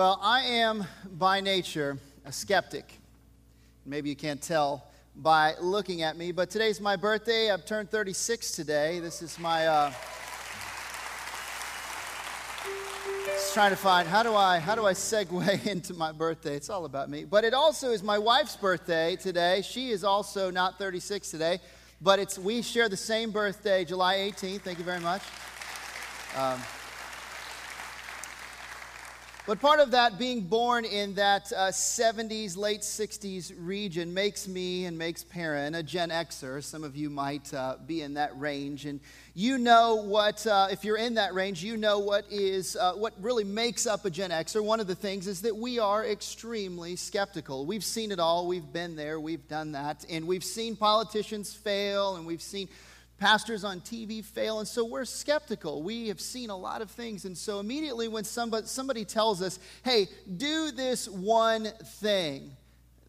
Well, I am by nature a skeptic. Maybe you can't tell by looking at me, but today's my birthday. I've turned 36 today. This is my. Uh, just trying to find how do I how do I segue into my birthday? It's all about me. But it also is my wife's birthday today. She is also not 36 today, but it's we share the same birthday, July 18th. Thank you very much. Um, but part of that, being born in that uh, 70s, late 60s region, makes me and makes Perrin a Gen Xer. Some of you might uh, be in that range. And you know what, uh, if you're in that range, you know what is, uh, what really makes up a Gen Xer. One of the things is that we are extremely skeptical. We've seen it all, we've been there, we've done that. And we've seen politicians fail, and we've seen pastors on TV fail, and so we're skeptical. We have seen a lot of things, and so immediately when somebody, somebody tells us, hey, do this one thing,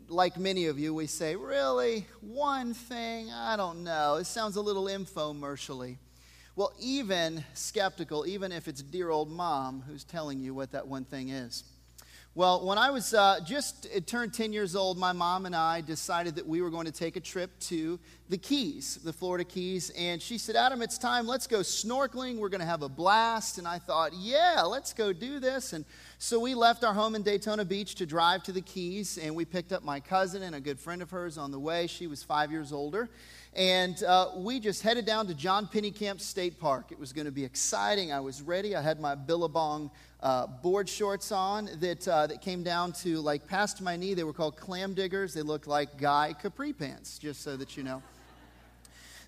like many of you, we say, really? One thing? I don't know. It sounds a little infomercially. Well, even skeptical, even if it's dear old mom who's telling you what that one thing is. Well, when I was uh, just turned 10 years old, my mom and I decided that we were going to take a trip to the Keys, the Florida Keys. And she said, Adam, it's time. Let's go snorkeling. We're going to have a blast. And I thought, yeah, let's go do this. And so we left our home in Daytona Beach to drive to the Keys. And we picked up my cousin and a good friend of hers on the way. She was five years older. And uh, we just headed down to John Pennekamp State Park. It was going to be exciting. I was ready. I had my Billabong uh, board shorts on that, uh, that came down to like past my knee. They were called clam diggers. They looked like guy capri pants, just so that you know.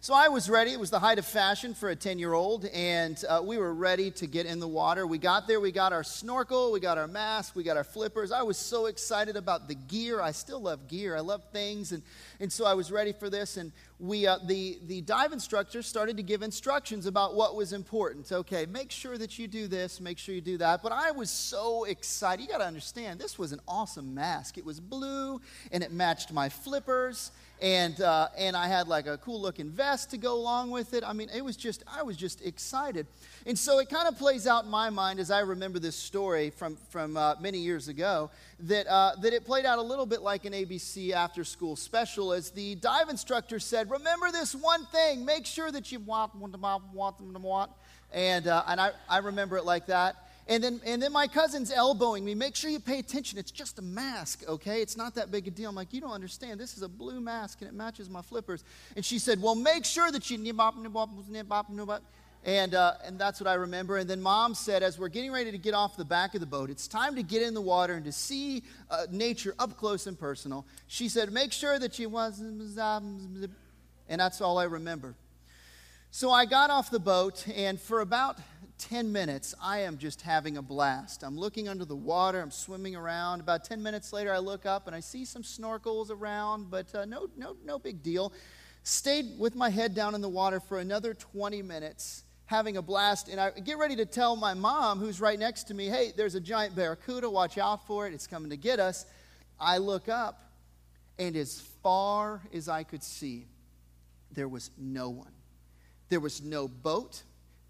So I was ready. It was the height of fashion for a 10 year old, and uh, we were ready to get in the water. We got there, we got our snorkel, we got our mask, we got our flippers. I was so excited about the gear. I still love gear, I love things, and, and so I was ready for this. And we, uh, the, the dive instructor started to give instructions about what was important. Okay, make sure that you do this, make sure you do that. But I was so excited. You got to understand, this was an awesome mask. It was blue, and it matched my flippers and uh, and I had like a cool looking vest to go along with it. I mean, it was just I was just excited, and so it kind of plays out in my mind as I remember this story from from uh, many years ago that uh, that it played out a little bit like an ABC after school special as the dive instructor said, "Remember this one thing. Make sure that you want want want want want." And uh, and I I remember it like that. And then, and then my cousin's elbowing me. Make sure you pay attention. It's just a mask, okay? It's not that big a deal. I'm like, you don't understand. This is a blue mask and it matches my flippers. And she said, well, make sure that you. And, uh, and that's what I remember. And then mom said, as we're getting ready to get off the back of the boat, it's time to get in the water and to see uh, nature up close and personal. She said, make sure that you was, and that's all I remember. So I got off the boat, and for about 10 minutes, I am just having a blast. I'm looking under the water, I'm swimming around. About 10 minutes later, I look up and I see some snorkels around, but uh, no, no, no big deal. Stayed with my head down in the water for another 20 minutes, having a blast. And I get ready to tell my mom, who's right next to me, hey, there's a giant barracuda, watch out for it, it's coming to get us. I look up, and as far as I could see, there was no one. There was no boat.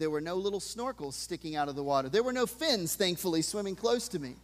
There were no little snorkels sticking out of the water. There were no fins, thankfully, swimming close to me.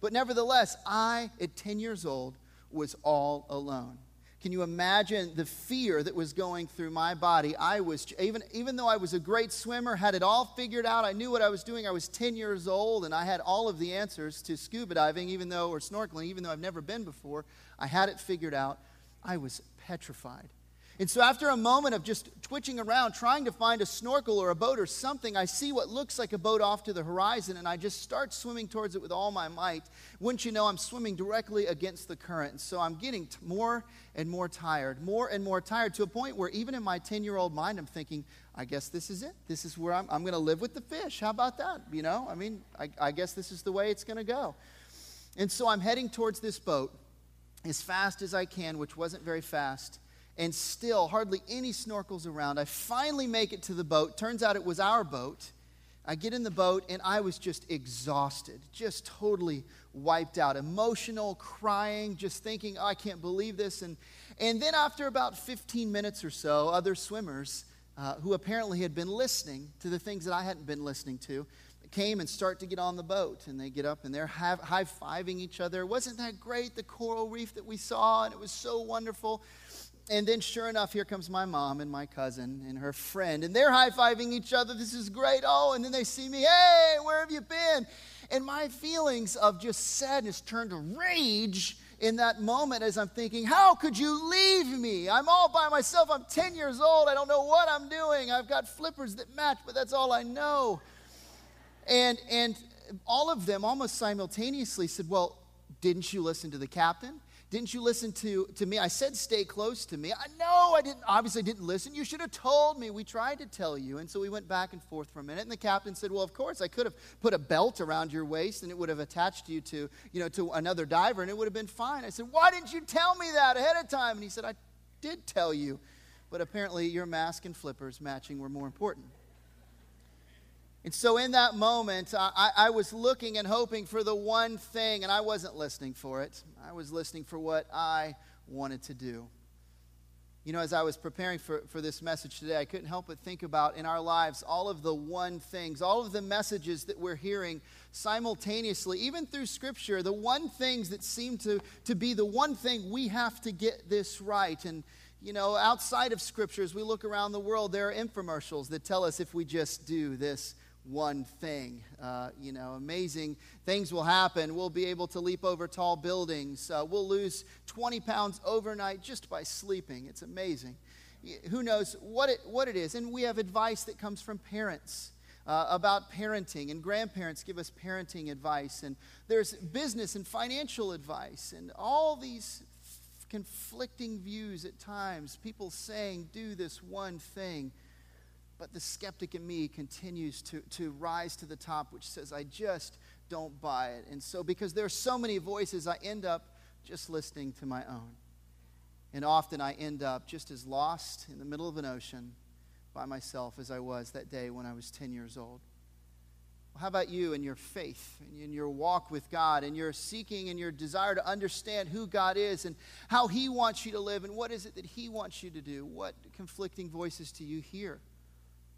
But nevertheless, I, at 10 years old, was all alone. Can you imagine the fear that was going through my body? I was, even, even though I was a great swimmer, had it all figured out, I knew what I was doing. I was 10 years old and I had all of the answers to scuba diving, even though, or snorkeling, even though I've never been before. I had it figured out. I was petrified. And so, after a moment of just twitching around, trying to find a snorkel or a boat or something, I see what looks like a boat off to the horizon, and I just start swimming towards it with all my might. Wouldn't you know, I'm swimming directly against the current. And so, I'm getting t- more and more tired, more and more tired, to a point where even in my 10 year old mind, I'm thinking, I guess this is it. This is where I'm, I'm going to live with the fish. How about that? You know, I mean, I, I guess this is the way it's going to go. And so, I'm heading towards this boat as fast as I can, which wasn't very fast and still hardly any snorkels around. I finally make it to the boat. Turns out it was our boat. I get in the boat and I was just exhausted, just totally wiped out, emotional, crying, just thinking, oh, I can't believe this. And, and then after about 15 minutes or so, other swimmers uh, who apparently had been listening to the things that I hadn't been listening to came and start to get on the boat. And they get up and they're high fiving each other. Wasn't that great, the coral reef that we saw? And it was so wonderful. And then, sure enough, here comes my mom and my cousin and her friend. And they're high fiving each other. This is great. Oh, and then they see me. Hey, where have you been? And my feelings of just sadness turned to rage in that moment as I'm thinking, How could you leave me? I'm all by myself. I'm 10 years old. I don't know what I'm doing. I've got flippers that match, but that's all I know. And, and all of them almost simultaneously said, Well, didn't you listen to the captain? Didn't you listen to, to me? I said, stay close to me. I know I didn't, obviously didn't listen. You should have told me. We tried to tell you. And so we went back and forth for a minute. And the captain said, well, of course, I could have put a belt around your waist and it would have attached you to, you know, to another diver and it would have been fine. I said, why didn't you tell me that ahead of time? And he said, I did tell you. But apparently your mask and flippers matching were more important. And so, in that moment, I, I, was looking and hoping for the one thing, and I wasn't listening for it. I was listening for what I wanted to do. You know, as I was preparing for, for this message today, I couldn't help but think about in our lives all of the one things, all of the messages that we're hearing simultaneously, even through Scripture, the one things that seem to, to be the one thing we have to get this right. And, you know, outside of Scripture, as we look around the world, there are infomercials that tell us if we just do this one thing. Uh, you know, amazing things will happen. We'll be able to leap over tall buildings. Uh, we'll lose 20 pounds overnight just by sleeping. It's amazing. Who knows what it, what it is? And we have advice that comes from parents. Uh, about parenting, and grandparents give us parenting advice, and there's business and financial advice, and all these f- conflicting views at times. People saying, do this one thing. But the skeptic in me continues to, to rise to the top, which says, I just don't buy it. And so, because there are so many voices, I end up just listening to my own. And often I end up just as lost in the middle of an ocean by myself as I was that day when I was 10 years old. Well, how about you and your faith and in your walk with God and your seeking and your desire to understand who God is and how He wants you to live and what is it that He wants you to do? What conflicting voices do you hear?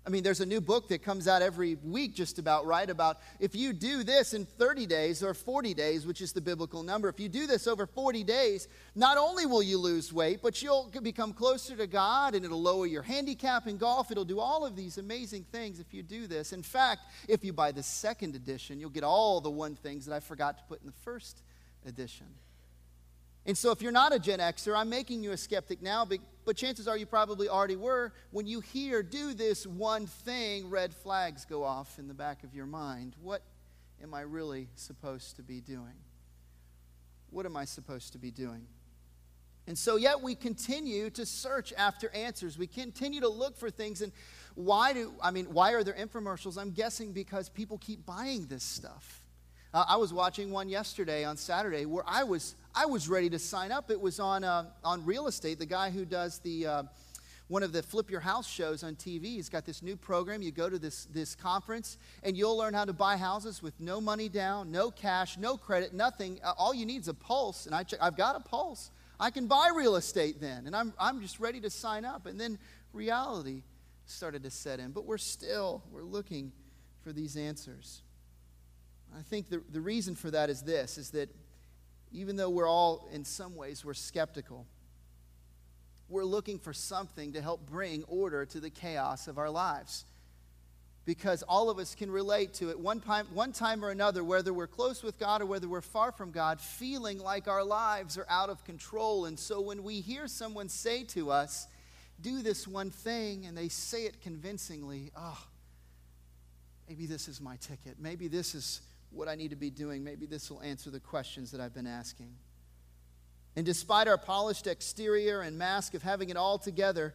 I mean, there's a new book that comes out every week, just about right, about if you do this in 30 days or 40 days, which is the biblical number, if you do this over 40 days, not only will you lose weight, but you'll become closer to God and it'll lower your handicap in golf. It'll do all of these amazing things if you do this. In fact, if you buy the second edition, you'll get all the one things that I forgot to put in the first edition. And so, if you're not a Gen Xer, I'm making you a skeptic now, but, chances are you probably already were. When you hear, do this one thing, red flags go off in the back of your mind. What am I really supposed to be doing? What am I supposed to be doing? And so, yet we continue to search after answers. We continue to look for things. And why do, I mean, why are there infomercials? I'm guessing because people keep buying this stuff. Uh, I was watching one yesterday on Saturday where I was, I was ready to sign up. It was on, uh, on real estate. The guy who does the, uh, one of the Flip Your House shows on TV, he's got this new program. You go to this, this conference and you'll learn how to buy houses with no money down, no cash, no credit, nothing. Uh, all you need is a pulse. And I check, I've got a pulse. I can buy real estate then. And I'm, I'm just ready to sign up. And then reality started to set in. But we're still, we're looking for these answers. I think the, the reason for that is this is that even though we're all in some ways we're skeptical, we're looking for something to help bring order to the chaos of our lives. Because all of us can relate to it one time, one time or another, whether we're close with God or whether we're far from God, feeling like our lives are out of control. And so when we hear someone say to us, do this one thing, and they say it convincingly, oh, maybe this is my ticket. Maybe this is what I need to be doing. Maybe this will answer the questions that I've been asking. And despite our polished exterior and mask of having it all together,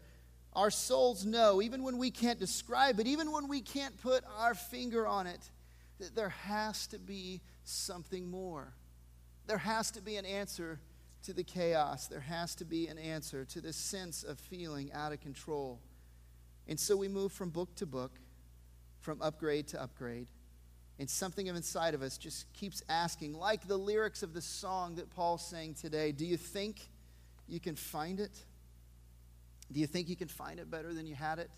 our souls know, even when we can't describe it, even when we can't put our finger on it, that there has to be something more. There has to be an answer to the chaos. There has to be an answer to this sense of feeling out of control. And so we move from book to book, from upgrade to upgrade. And something inside of us just keeps asking, like the lyrics of the song that Paul sang today, do you think you can find it? Do you think you can find it better than you had it?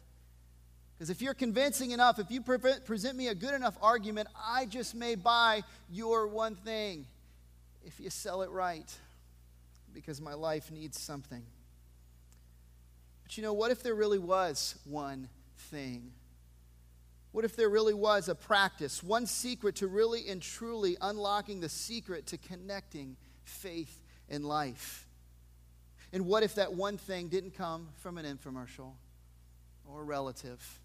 Because if you're convincing enough, if you pre- present me a good enough argument, I just may buy your one thing if you sell it right, because my life needs something. But you know, what if there really was one thing? What if there really was a practice, one secret to really and truly unlocking the secret to connecting faith and life? And what if that one thing didn't come from an infomercial or a relative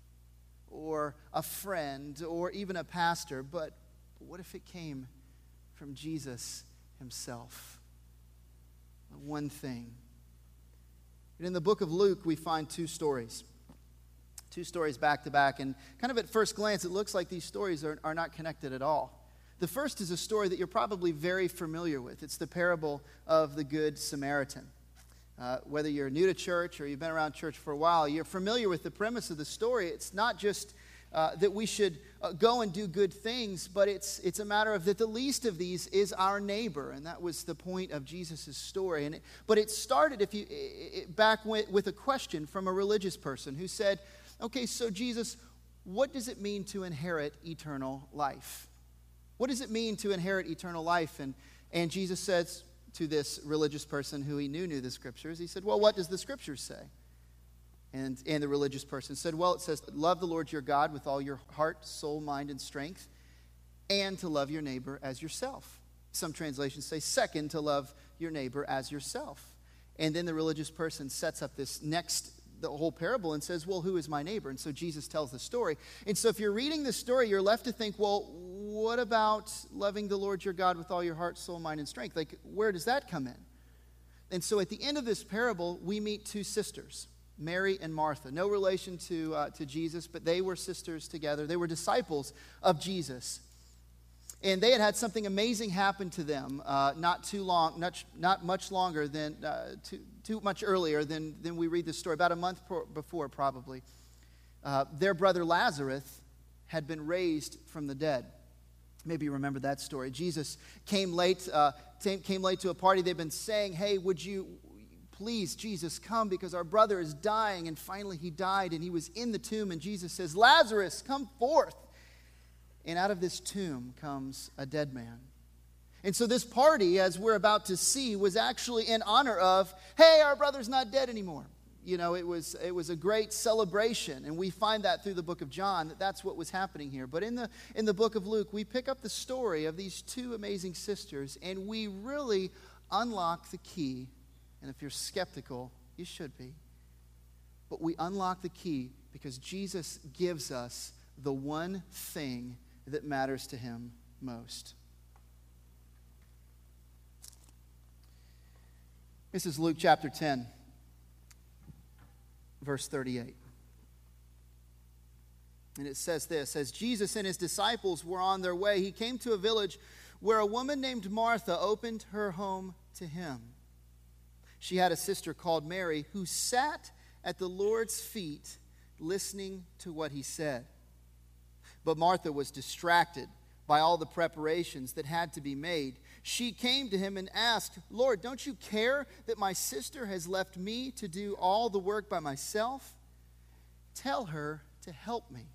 or a friend or even a pastor, but what if it came from Jesus himself? One thing. And in the book of Luke, we find two stories. Two stories back to back. And kind of at first glance, it looks like these stories are, are not connected at all. The first is a story that you're probably very familiar with. It's the parable of the Good Samaritan. Uh, whether you're new to church or you've been around church for a while, you're familiar with the premise of the story. It's not just uh, that we should uh, go and do good things, but it's, it's a matter of that the least of these is our neighbor. And that was the point of Jesus' story. And it, but it started if you, it, back with, with a question from a religious person who said, Okay, so Jesus, what does it mean to inherit eternal life? What does it mean to inherit eternal life? And, and Jesus says, to this religious person who he knew knew the scriptures. He said, Well, what does the scriptures say? And, and the religious person said, Well, it says, Love the Lord your God with all your heart, soul, mind, and strength, and to love your neighbor as yourself. Some translations say, Second, to love your neighbor as yourself. And then the religious person sets up this next the whole parable and says, Well, who is my neighbor? And so Jesus tells the story. And so if you're reading the story, you're left to think, Well, what about loving the Lord your God with all your heart, soul, mind, and strength? Like, where does that come in? And so at the end of this parable, we meet two sisters, Mary and Martha. No relation to, uh, to Jesus, but they were sisters together. They were disciples of Jesus. And they had had something amazing happen to them uh, not too long, not, not much longer than, uh, too, too much earlier than, than we read this story, about a month before, probably. Uh, their brother Lazarus had been raised from the dead. Maybe you remember that story. Jesus came late, uh, came late to a party. They've been saying, Hey, would you please, Jesus, come because our brother is dying. And finally, he died and he was in the tomb. And Jesus says, Lazarus, come forth. And out of this tomb comes a dead man. And so, this party, as we're about to see, was actually in honor of, hey, our brother's not dead anymore. You know, it was, it was a great celebration. And we find that through the book of John, that that's what was happening here. But in the, in the book of Luke, we pick up the story of these two amazing sisters, and we really unlock the key. And if you're skeptical, you should be. But we unlock the key because Jesus gives us the one thing that matters to him most. This is Luke chapter 10, verse 38. And it says this As Jesus and his disciples were on their way, he came to a village where a woman named Martha opened her home to him. She had a sister called Mary who sat at the Lord's feet listening to what he said. But Martha was distracted by all the preparations that had to be made. She came to him and asked, Lord, don't you care that my sister has left me to do all the work by myself? Tell her to help me.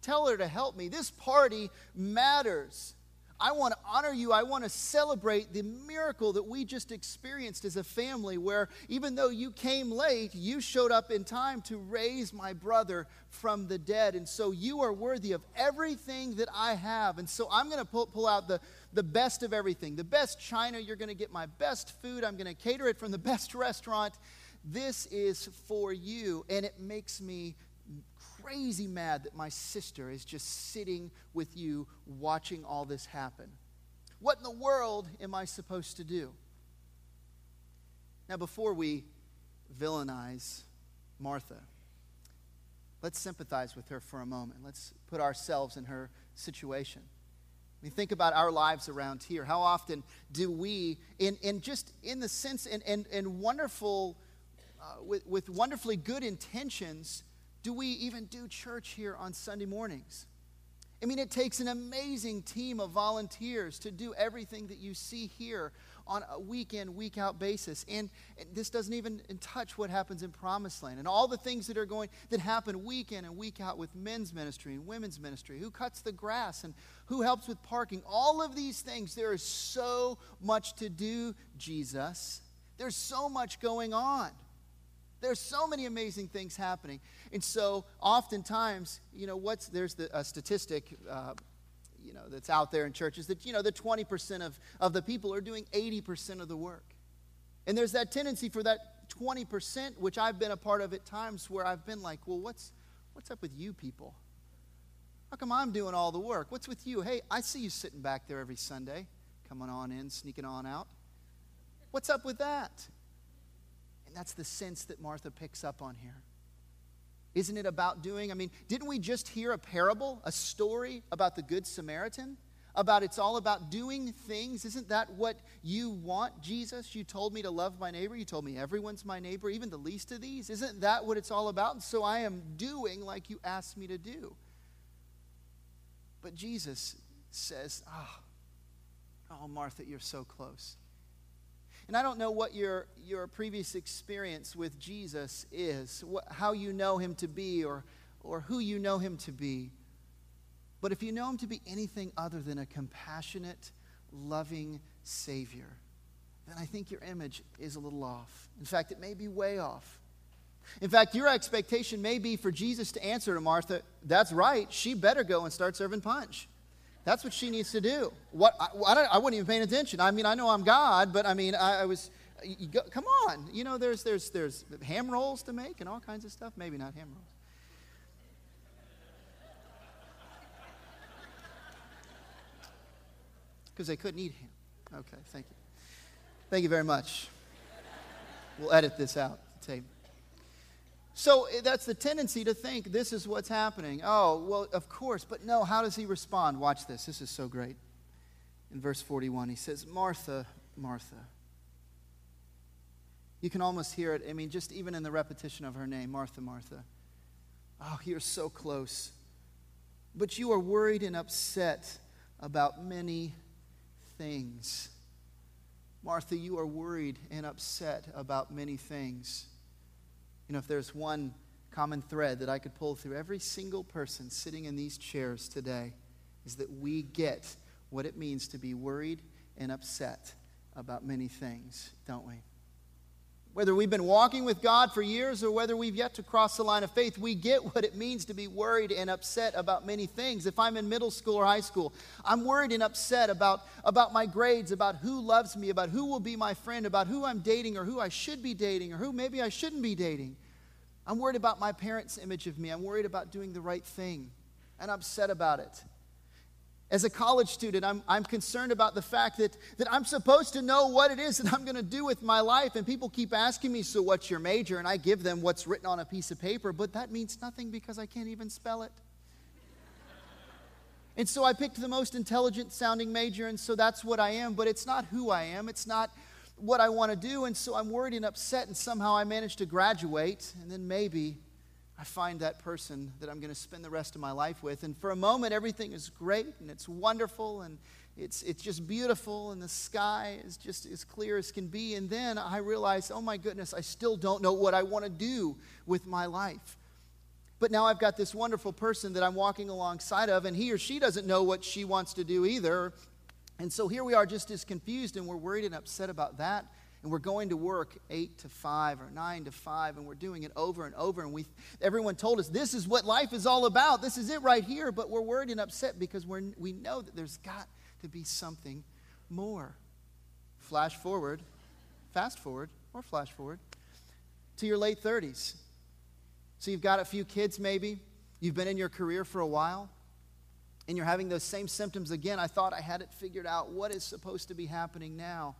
Tell her to help me. This party matters. I want to honor you. I want to celebrate the miracle that we just experienced as a family, where even though you came late, you showed up in time to raise my brother from the dead. And so you are worthy of everything that I have. And so I'm going to pull, pull out the, the best of everything the best china. You're going to get my best food. I'm going to cater it from the best restaurant. This is for you. And it makes me crazy mad that my sister is just sitting with you watching all this happen. What in the world am I supposed to do? Now, before we villainize Martha, let's sympathize with her for a moment. Let's put ourselves in her situation. I mean, think about our lives around here. How often do we, in, in just in the sense, in, in, in wonderful, uh, with, with wonderfully good intentions, do we even do church here on Sunday mornings? I mean, it takes an amazing team of volunteers to do everything that you see here on a week in, week out basis. And, this doesn't even touch what happens in Promised Land and all the things that are going, that happen week in and week out with men's ministry and women's ministry, who cuts the grass and who helps with parking. All of these things, there is so much to do, Jesus. There's so much going on. There's so many amazing things happening. And so, oftentimes, you know, what's there's the, a statistic uh, you know, that's out there in churches that, you know, the 20% of, of the people are doing 80% of the work. And there's that tendency for that 20%, which I've been a part of at times, where I've been like, well, what's, what's up with you people? How come I'm doing all the work? What's with you? Hey, I see you sitting back there every Sunday, coming on in, sneaking on out. What's up with that? And that's the sense that Martha picks up on here. Isn't it about doing? I mean, didn't we just hear a parable, a story about the Good Samaritan? About it's all about doing things. Isn't that what you want, Jesus? You told me to love my neighbor. You told me everyone's my neighbor, even the least of these. Isn't that what it's all about? And so I am doing like you asked me to do. But Jesus says, Oh, oh Martha, you're so close. And I don't know what your, your previous experience with Jesus is, what, how you know him to be, or, or who you know him to be. But if you know him to be anything other than a compassionate, loving Savior, then I think your image is a little off. In fact, it may be way off. In fact, your expectation may be for Jesus to answer to Martha, That's right, she better go and start serving punch. That's what she needs to do. What I, I, I wasn't even paying attention. I mean, I know I'm God, but I mean, I, I was. Go, come on, you know, there's there's there's ham rolls to make and all kinds of stuff. Maybe not ham rolls. Because they couldn't eat ham. Okay, thank you. Thank you very much. We'll edit this out. Tape. So eh, that's the tendency to think this is what's happening. Oh, well, of course. But no, how does he respond? Watch this. This is so great. In verse 41, he says, Martha, Martha. You can almost hear it. I mean, just even in the repetition of her name, Martha, Martha. Oh, you're so close. But you are worried and upset about many things. Martha, you are worried and upset about many things. You know, if there's one common thread that I could pull through every single person sitting in these chairs today, is that we get what it means to be worried and upset about many things, don't we? Whether we've been walking with God for years or whether we've yet to cross the line of faith, we get what it means to be worried and upset about many things. If I'm in middle school or high school, I'm worried and upset about, about my grades, about who loves me, about who will be my friend, about who I'm dating or who I should be dating or who maybe I shouldn't be dating. I'm worried about my parents' image of me. I'm worried about doing the right thing and upset about it. As a college student, I'm, I'm concerned about the fact that, that I'm supposed to know what it is that I'm going to do with my life. And people keep asking me, So, what's your major? And I give them what's written on a piece of paper, but that means nothing because I can't even spell it. and so I picked the most intelligent sounding major, and so that's what I am, but it's not who I am. It's not what I want to do. And so I'm worried and upset, and somehow I manage to graduate, and then maybe I find that person that I'm going to spend the rest of my life with. And for a moment, everything is great and it's wonderful and it's, it's just beautiful and the sky is just as clear as can be. And then I realize, oh my goodness, I still don't know what I want to do with my life. But now I've got this wonderful person that I'm walking alongside of, and he or she doesn't know what she wants to do either. And so here we are just as confused, and we're worried and upset about that and we're going to work 8 to 5 or 9 to 5 and we're doing it over and over. And we everyone told us this is what life is all about. This is it right here. But we're worried and upset because we're, we know that there's got to be something more. Flash forward fast forward or flash forward to your late 30s so you've got a few kids maybe. You've been in your career for a while and you're having those same symptoms again. I thought i had it figured out. What is supposed to be happening now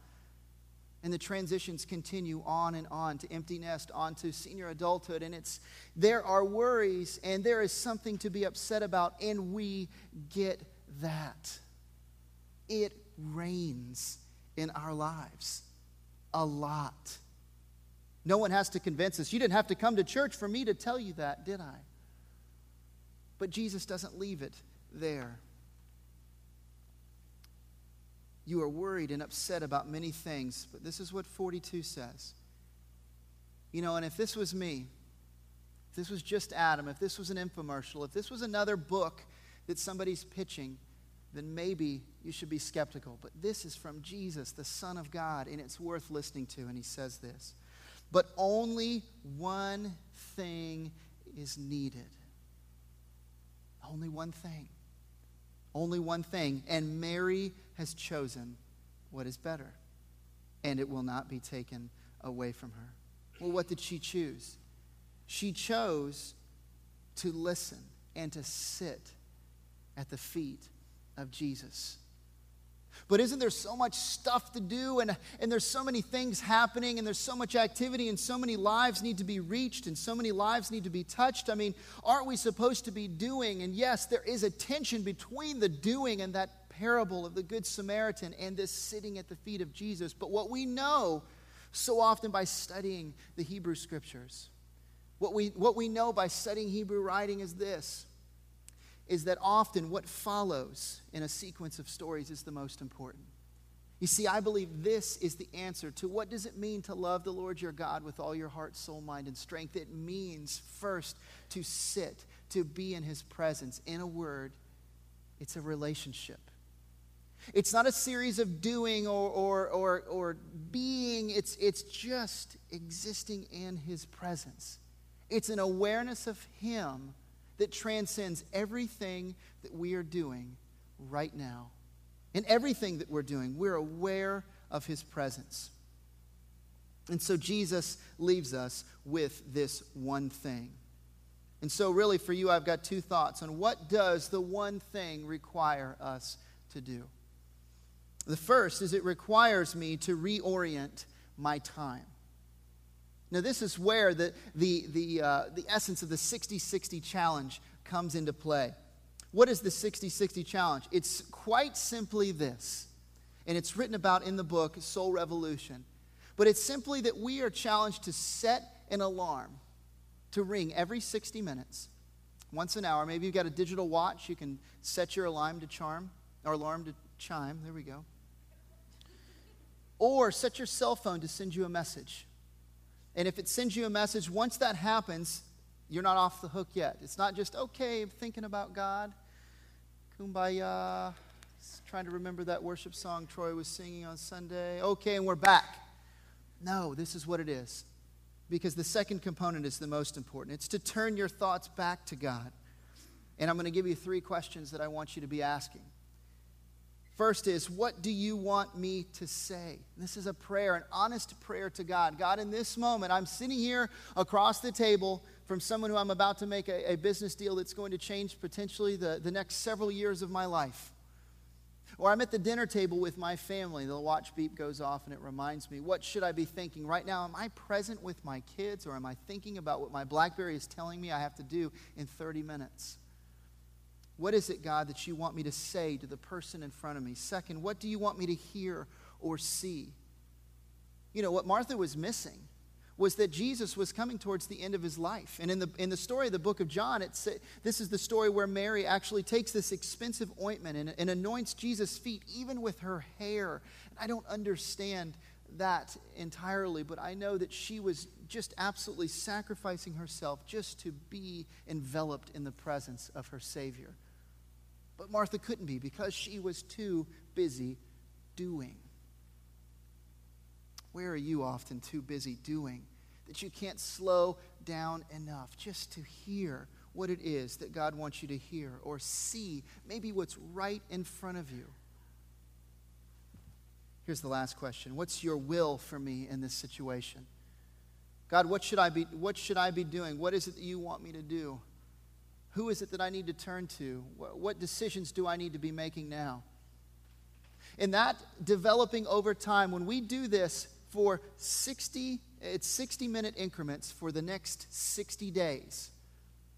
and the transitions continue on and on to empty nest on to senior adulthood. And it's there are worries and there is something to be upset about and we get that. It reigns in our lives a lot. No one has to convince us. You didn't have to come to church for me to tell you that did i? But jesus doesn't leave it there. You are worried and upset about many things, but this is what 42 says. You know, and if this was me, if this was just Adam, if this was an infomercial, if this was another book that somebody's pitching, then maybe you should be skeptical. But this is from Jesus, the Son of God, and it's worth listening to. And he says this But only one thing is needed. Only one thing. Only one thing. And Mary has chosen what is better, and it will not be taken away from her. Well, what did she choose? She chose to listen and to sit at the feet of Jesus. But isn't there so much stuff to do and, and there's so many things happening and there's so much activity and so many lives need to be reached and so many lives need to be touched? I mean, aren't we supposed to be doing? And yes, there is a tension between the doing and that parable of the Good Samaritan and this sitting at the feet of Jesus. But what we know so often by studying the Hebrew scriptures, what we, what we know by studying Hebrew writing is this is that often what follows in a sequence of stories is the most important. You see, I believe this is the answer to what does it mean to love the Lord your God with all your heart, soul, mind, and strength? It means first to sit, to be in his presence. In a word, it's a relationship. It's not a series of doing or, or, or, or being, it's, it's just existing in his presence. It's an awareness of him that transcends everything that we are doing right now. In everything that we're doing, we're aware of his presence. And so Jesus leaves us with this one thing. And so, really, for you, I've got two thoughts on what does the one thing require us to do. The first is it requires me to reorient my time. Now, this is where the, the, the, uh, the essence of the 60 60 challenge comes into play. What is the 60 60 challenge? It's quite simply this, and it's written about in the book Soul Revolution. But it's simply that we are challenged to set an alarm to ring every 60 minutes, once an hour. Maybe you've got a digital watch, you can set your alarm to charm, or alarm to chime. There we go. Or set your cell phone to send you a message. And if it sends you a message, once that happens, you're not off the hook yet. It's not just, okay, I'm thinking about God. Kumbaya. Trying to remember that worship song Troy was singing on Sunday. Okay, and we're back. No, this is what it is. Because the second component is the most important. It's to turn your thoughts back to God. And I'm going to give you three questions that I want you to be asking. First is, what do you want me to say? This is a prayer, an honest prayer to God. God, in this moment, I'm sitting here across the table from someone who I'm about to make a, a business deal that's going to change potentially the, the next several years of my life. Or I'm at the dinner table with my family. The watch beep goes off and it reminds me, what should I be thinking? Right now, am I present with my kids or am I thinking about what my Blackberry is telling me I have to do in 30 minutes? What is it, God, that you want me to say to the person in front of me? Second, what do you want me to hear or see? You know, what Martha was missing was that Jesus was coming towards the end of his life. And in the, in the story of the book of John, it's, this is the story where Mary actually takes this expensive ointment and, and anoints Jesus' feet, even with her hair. And I don't understand that entirely, but I know that she was just absolutely sacrificing herself just to be enveloped in the presence of her Savior. But Martha couldn't be because she was too busy doing. Where are you often too busy doing that you can't slow down enough just to hear what it is that God wants you to hear or see maybe what's right in front of you? Here's the last question What's your will for me in this situation? God, what should I be, what should I be doing? What is it that you want me to do? Who is it that I need to turn to? What decisions do I need to be making now? In that developing over time, when we do this for 60, it's 60 minute increments for the next 60 days.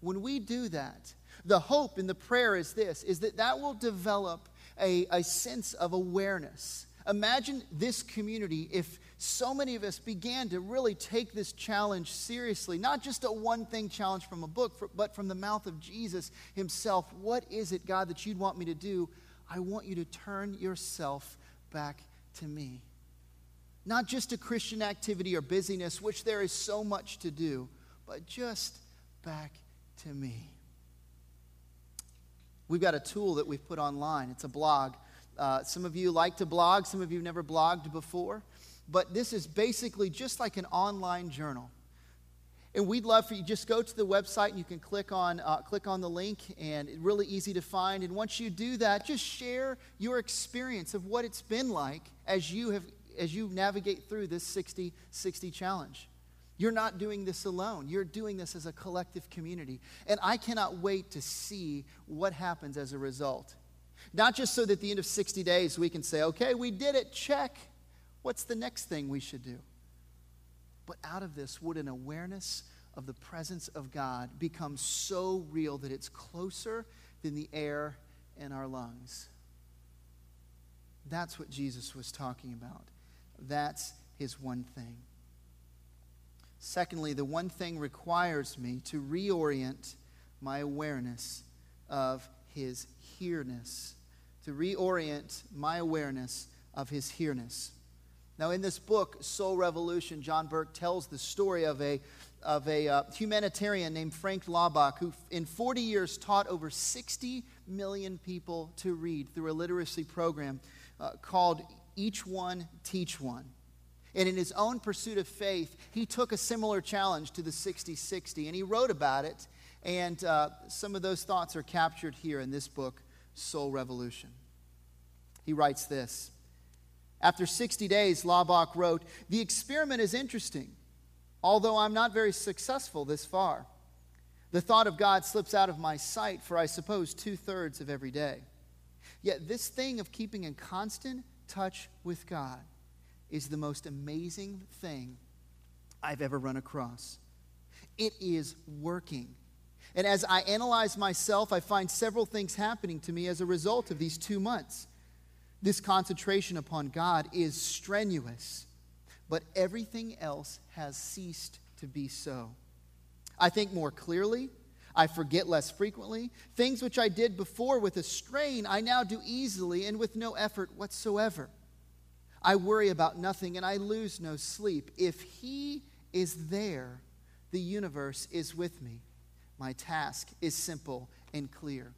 When we do that, the hope in the prayer is this, is that that will develop a, a sense of awareness Imagine this community if so many of us began to really take this challenge seriously, not just a one thing challenge from a book, but from the mouth of Jesus himself. What is it, God, that you'd want me to do? I want you to turn yourself back to me. Not just a Christian activity or busyness, which there is so much to do, but just back to me. We've got a tool that we've put online. It's a blog. Uh, some of you like to blog, some of you never blogged before. But this is basically just like an online journal. And we'd love for you just go to the website and you can click on uh, click on the link and it's really easy to find. And once you do that, just share your experience of what it's been like as you have as you navigate through this 60 60 challenge. You're not doing this alone. You're doing this as a collective community. And I cannot wait to see what happens as a result. Not just so that at the end of 60 days we can say, okay, we did it, check. What's the next thing we should do? But out of this, would an awareness of the presence of God become so real that it's closer than the air in our lungs? That's what Jesus was talking about. That's his one thing. Secondly, the one thing requires me to reorient my awareness of his here-ness, to reorient my awareness of his here-ness. Now, in this book, Soul Revolution, John Burke tells the story of a, of a uh, humanitarian named Frank Laubach, who in 40 years taught over 60 million people to read through a literacy program uh, called Each One, Teach One. And in his own pursuit of faith, he took a similar challenge to the 60 60, and he wrote about it. And uh, some of those thoughts are captured here in this book, Soul Revolution. He writes this After 60 days, Laubach wrote, The experiment is interesting, although I'm not very successful this far. The thought of God slips out of my sight for, I suppose, two thirds of every day. Yet, this thing of keeping in constant touch with God is the most amazing thing I've ever run across. It is working. And as I analyze myself, I find several things happening to me as a result of these two months. This concentration upon God is strenuous, but everything else has ceased to be so. I think more clearly. I forget less frequently. Things which I did before with a strain, I now do easily and with no effort whatsoever. I worry about nothing and I lose no sleep. If He is there, the universe is with me. My task is simple and clear.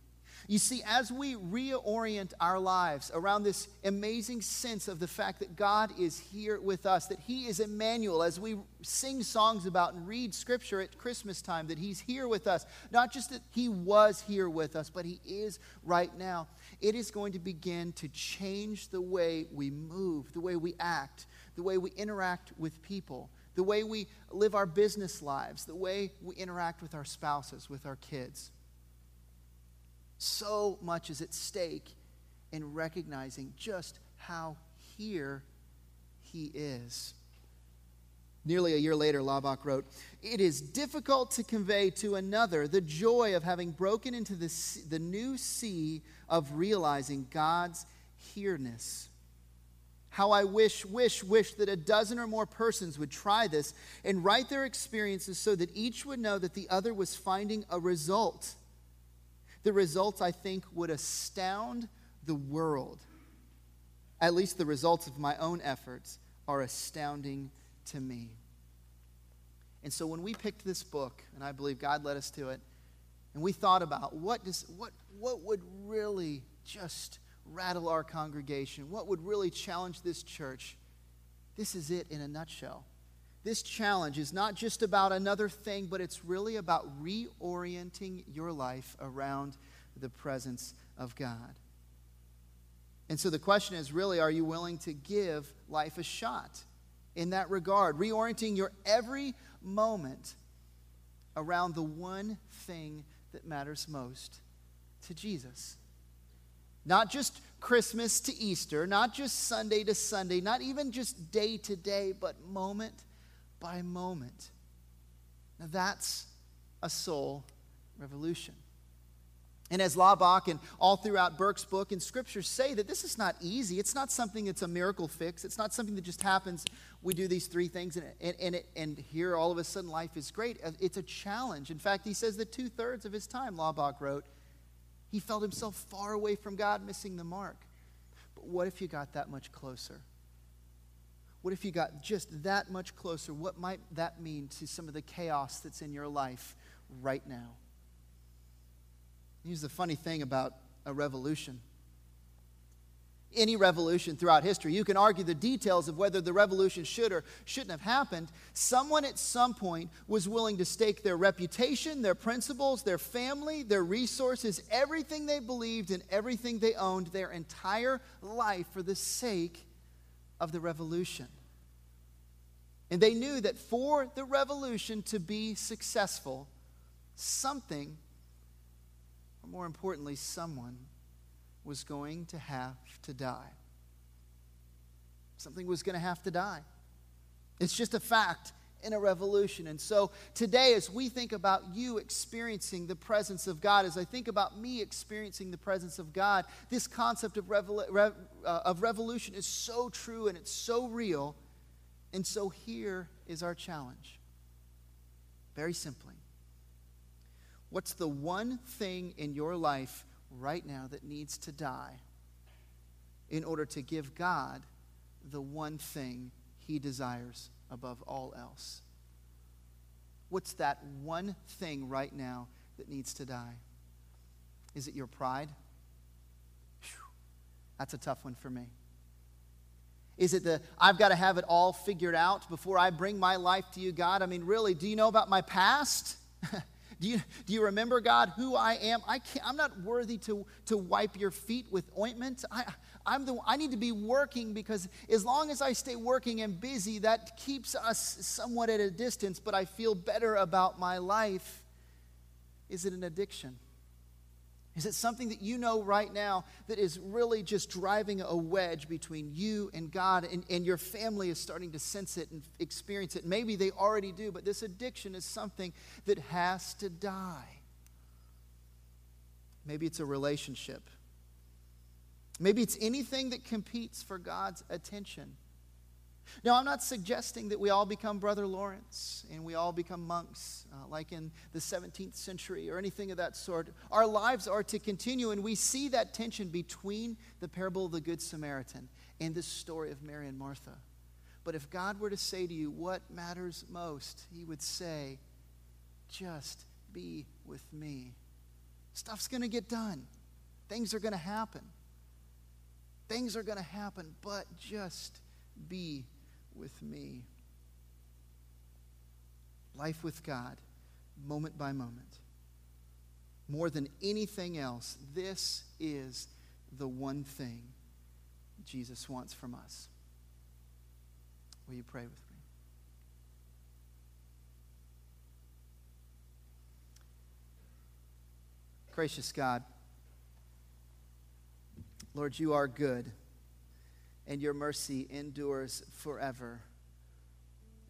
You see, as we reorient our lives around this amazing sense of the fact that God is here with us, that He is Emmanuel, as we sing songs about and read scripture at Christmas time, that He's here with us, not just that He was here with us, but He is right now, it is going to begin to change the way we move, the way we act, the way we interact with people, the way we live our business lives, the way we interact with our spouses, with our kids. So much is at stake in recognizing just how here he is. Nearly a year later, Laubach wrote, It is difficult to convey to another the joy of having broken into the, the new sea of realizing God's here-ness. How I wish, wish, wish that a dozen or more persons would try this and write their experiences so that each would know that the other was finding a result the results, I think, would astound the world. At least the results of my own efforts are astounding to me. And so when we picked this book, and I believe God led us to it, and we thought about what, does, what, what would really just rattle our congregation, what would really challenge this church, this is it in a nutshell. This challenge is not just about another thing, but it's really about reorienting your life around the presence of God. And so the question is really, are you willing to give life a shot in that regard? Reorienting your every moment around the one thing that matters most to Jesus. Not just Christmas to Easter, not just Sunday to Sunday, not even just day to day, but moment by moment. Now that's a soul revolution. And as Laubach and all throughout Burke's book and scriptures say that this is not easy. It's not something that's a miracle fix. It's not something that just happens. We do these three things and, and, and, it, and here all of a sudden life is great. Uh, it's a challenge. In fact, he says that two thirds of his time, Laubach wrote, he felt himself far away from God, missing the mark. But what if you got that much closer? What if you got just that much closer? What might that mean to some of the chaos that's in your life right now? Here's the funny thing about a revolution. Any revolution throughout history, you can argue the details of whether the revolution should or shouldn't have happened. Someone at some point was willing to stake their reputation, their principles, their family, their resources, everything they believed and everything they owned, their entire life for the sake of the revolution. And they knew that for the revolution to be successful, something or more importantly, someone was going to have to die. Something was going to have to die. It's just a fact in a revolution. And so today, as we think about you experiencing the presence of God, as I think about me experiencing the presence of God, this concept of, revol- rev- uh, of revolution is so true and it's so real. And so here is our challenge. Very simply What's the one thing in your life right now that needs to die in order to give God the one thing he desires above all else? What's that one thing right now that needs to die? Is it your pride? Whew, that's a tough one for me. Is it the I've got to have it all figured out before I bring my life to you, God? I mean, really, do you know about my past? Do you, do you remember, God, who I am? I can't, I'm not worthy to, to wipe your feet with ointment. I, I'm the, I need to be working because as long as I stay working and busy, that keeps us somewhat at a distance, but I feel better about my life. Is it an addiction? Is it something that you know right now that is really just driving a wedge between you and God, and, and your family is starting to sense it and experience it? Maybe they already do, but this addiction is something that has to die. Maybe it's a relationship. Maybe it's anything that competes for God's attention. Now, I'm not suggesting that we all become Brother Lawrence and we all become monks uh, like in the 17th century or anything of that sort. Our lives are to continue, and we see that tension between the parable of the Good Samaritan and this story of Mary and Martha. But if God were to say to you, What matters most? He would say, Just be with me. Stuff's going to get done, things are going to happen. Things are going to happen, but just be with me. Life with God, moment by moment. More than anything else, this is the one thing Jesus wants from us. Will you pray with me? Gracious God, Lord, you are good and your mercy endures forever.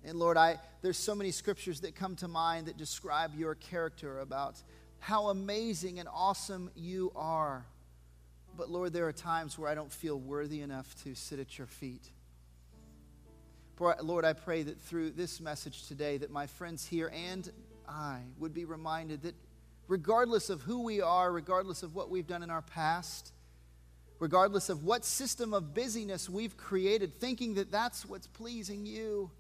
And Lord, I there's so many scriptures that come to mind that describe your character about how amazing and awesome you are. But Lord, there are times where I don't feel worthy enough to sit at your feet. Lord, I pray that through this message today that my friends here and I would be reminded that regardless of who we are, regardless of what we've done in our past, regardless of what system of busyness we've created, thinking that that's what's pleasing you,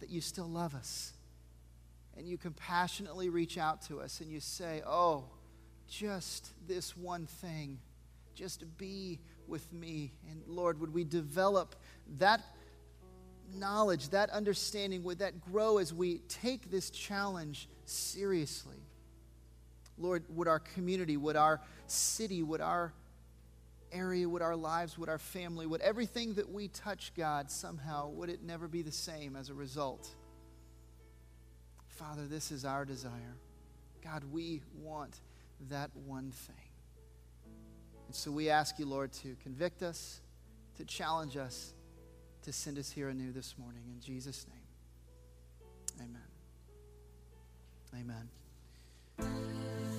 that you still love us. And you compassionately reach out to us and you say, Oh, just this one thing, just be with me. And Lord, would we develop that knowledge, that understanding, would that grow as we take this challenge seriously? Lord, would our community, would our city, would our area, would our lives, would our family, would everything that we touch, God, somehow, would it never be the same as a result? Father, this is our desire. God, we want that one thing. And so we ask you, Lord, to convict us, to challenge us, to send us here anew this morning. In Jesus' name, amen. Amen.